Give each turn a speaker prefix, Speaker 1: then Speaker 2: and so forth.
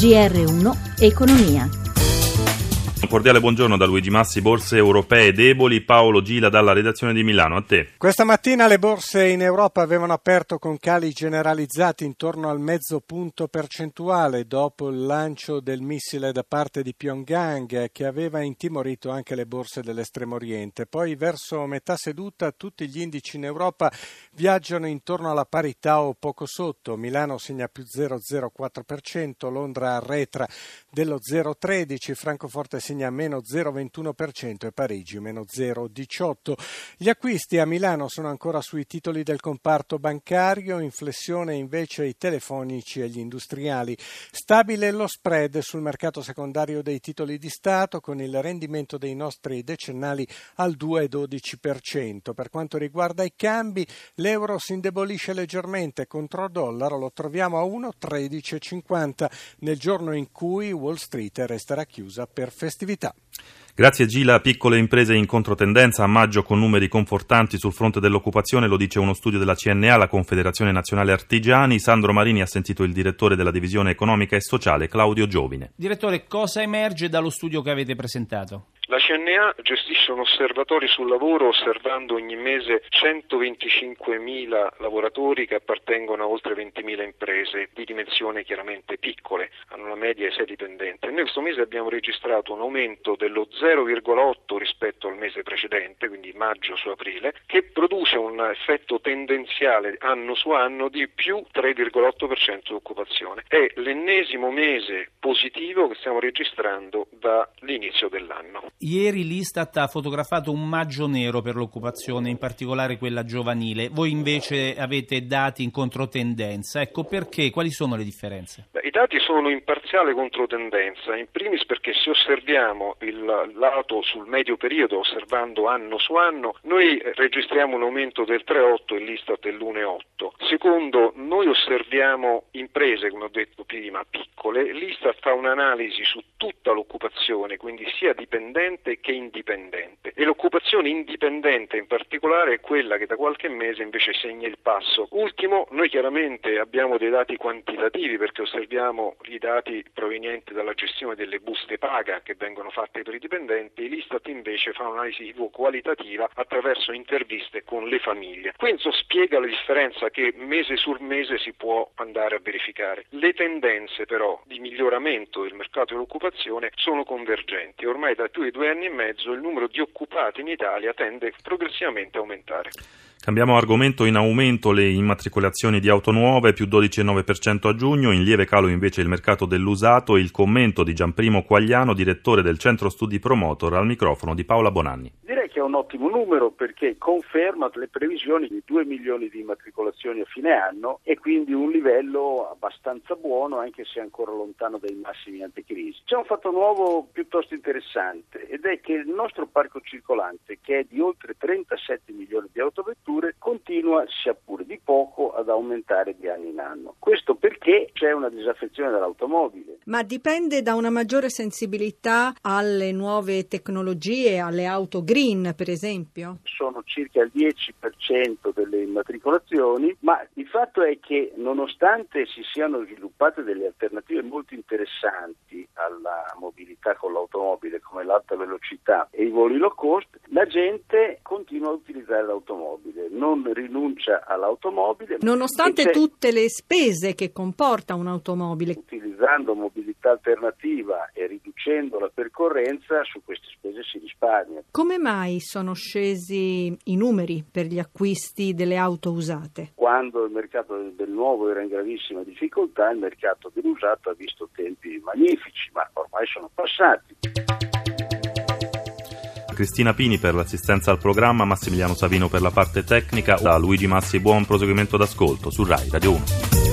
Speaker 1: GR1 Economia.
Speaker 2: Cordiale buongiorno da Luigi Massi, borse europee deboli, Paolo Gila dalla redazione di Milano, a te.
Speaker 3: Questa mattina le borse in Europa avevano aperto con cali generalizzati intorno al mezzo punto percentuale dopo il lancio del missile da parte di Pyongyang che aveva intimorito anche le borse dell'estremo oriente. Poi verso metà seduta tutti gli indici in Europa viaggiano intorno alla parità o poco sotto. Milano segna più 0,04%, Londra arretra dello 0,13%, Francoforte segna segna meno 0,21% e Parigi meno 0,18%. Gli acquisti a Milano sono ancora sui titoli del comparto bancario, in flessione invece i telefonici e gli industriali. Stabile lo spread sul mercato secondario dei titoli di Stato con il rendimento dei nostri decennali al 2,12%. Per quanto riguarda i cambi, l'euro si indebolisce leggermente contro dollaro, lo troviamo a 1,1350 nel giorno in cui Wall Street resterà chiusa per festeggiare festività.
Speaker 2: Grazie Gila, piccole imprese in controtendenza a maggio con numeri confortanti sul fronte dell'occupazione, lo dice uno studio della CNA, la Confederazione Nazionale Artigiani. Sandro Marini ha sentito il direttore della divisione economica e sociale, Claudio Giovine.
Speaker 4: Direttore, cosa emerge dallo studio che avete presentato?
Speaker 5: La CNA gestisce un osservatorio sul lavoro osservando ogni mese 125.000 lavoratori che appartengono a oltre 20.000 imprese di dimensione chiaramente piccole, hanno una media di 6 dipendenti. Noi questo mese abbiamo registrato un aumento dello 0,8 rispetto al mese precedente, quindi maggio su aprile, che produce un effetto tendenziale anno su anno di più 3,8% di occupazione. È l'ennesimo mese positivo che stiamo registrando dall'inizio dell'anno.
Speaker 4: Ieri l'Istat ha fotografato un maggio nero per l'occupazione, in particolare quella giovanile. Voi invece avete dati in controtendenza. Ecco perché, quali sono le differenze?
Speaker 5: Beh, I dati sono in parziale controtendenza, in primis perché se osserviamo il lato sul medio periodo, osservando anno su anno, noi registriamo un aumento del 3,8 e l'Istat dell'1,8. Secondo, noi osserviamo imprese, come ho detto prima, piccole, l'Istat fa un'analisi su tutta l'occupazione, quindi sia dipendente che indipendente indipendente in particolare è quella che da qualche mese invece segna il passo. Ultimo, noi chiaramente abbiamo dei dati quantitativi perché osserviamo i dati provenienti dalla gestione delle buste paga che vengono fatte per i dipendenti, l'Istat invece fa un'analisi qualitativa attraverso interviste con le famiglie. Questo spiega la differenza che mese su mese si può andare a verificare. Le tendenze però di miglioramento del mercato dell'occupazione sono convergenti. Ormai da più di due anni e mezzo il numero di occupati in Italia tende progressivamente a aumentare.
Speaker 2: Cambiamo argomento, in aumento le immatricolazioni di auto nuove, più 12,9% a giugno, in lieve calo invece il mercato dell'usato, il commento di Gianprimo Quagliano, direttore del centro studi Promotor, al microfono di Paola Bonanni
Speaker 6: è un ottimo numero perché conferma le previsioni di 2 milioni di immatricolazioni a fine anno e quindi un livello abbastanza buono anche se ancora lontano dai massimi anticrisi. C'è un fatto nuovo piuttosto interessante ed è che il nostro parco circolante che è di oltre 37 milioni di autovetture continua sia pure di poco ad aumentare di anno in anno. Questo perché c'è una disaffezione dell'automobile.
Speaker 7: Ma dipende da una maggiore sensibilità alle nuove tecnologie, alle auto green per esempio?
Speaker 6: Sono circa il 10% delle immatricolazioni, ma il fatto è che nonostante si siano sviluppate delle alternative molto interessanti alla mobilità con l'automobile come l'alta velocità e i voli low cost, la gente continua a utilizzare l'automobile, non rinuncia all'automobile.
Speaker 7: Nonostante tutte le spese che comporta un'automobile.
Speaker 6: Utilizzando mobilità alternativa e riducendo la percorrenza, su queste spese si risparmia.
Speaker 7: Come mai sono scesi i numeri per gli acquisti delle auto usate?
Speaker 6: Quando il mercato del nuovo era in gravissima difficoltà, il mercato dell'usato ha visto tempi magnifici, ma ormai sono passati.
Speaker 2: Cristina Pini per l'assistenza al programma, Massimiliano Savino per la parte tecnica, da Luigi Massi buon proseguimento d'ascolto su RAI Radio 1.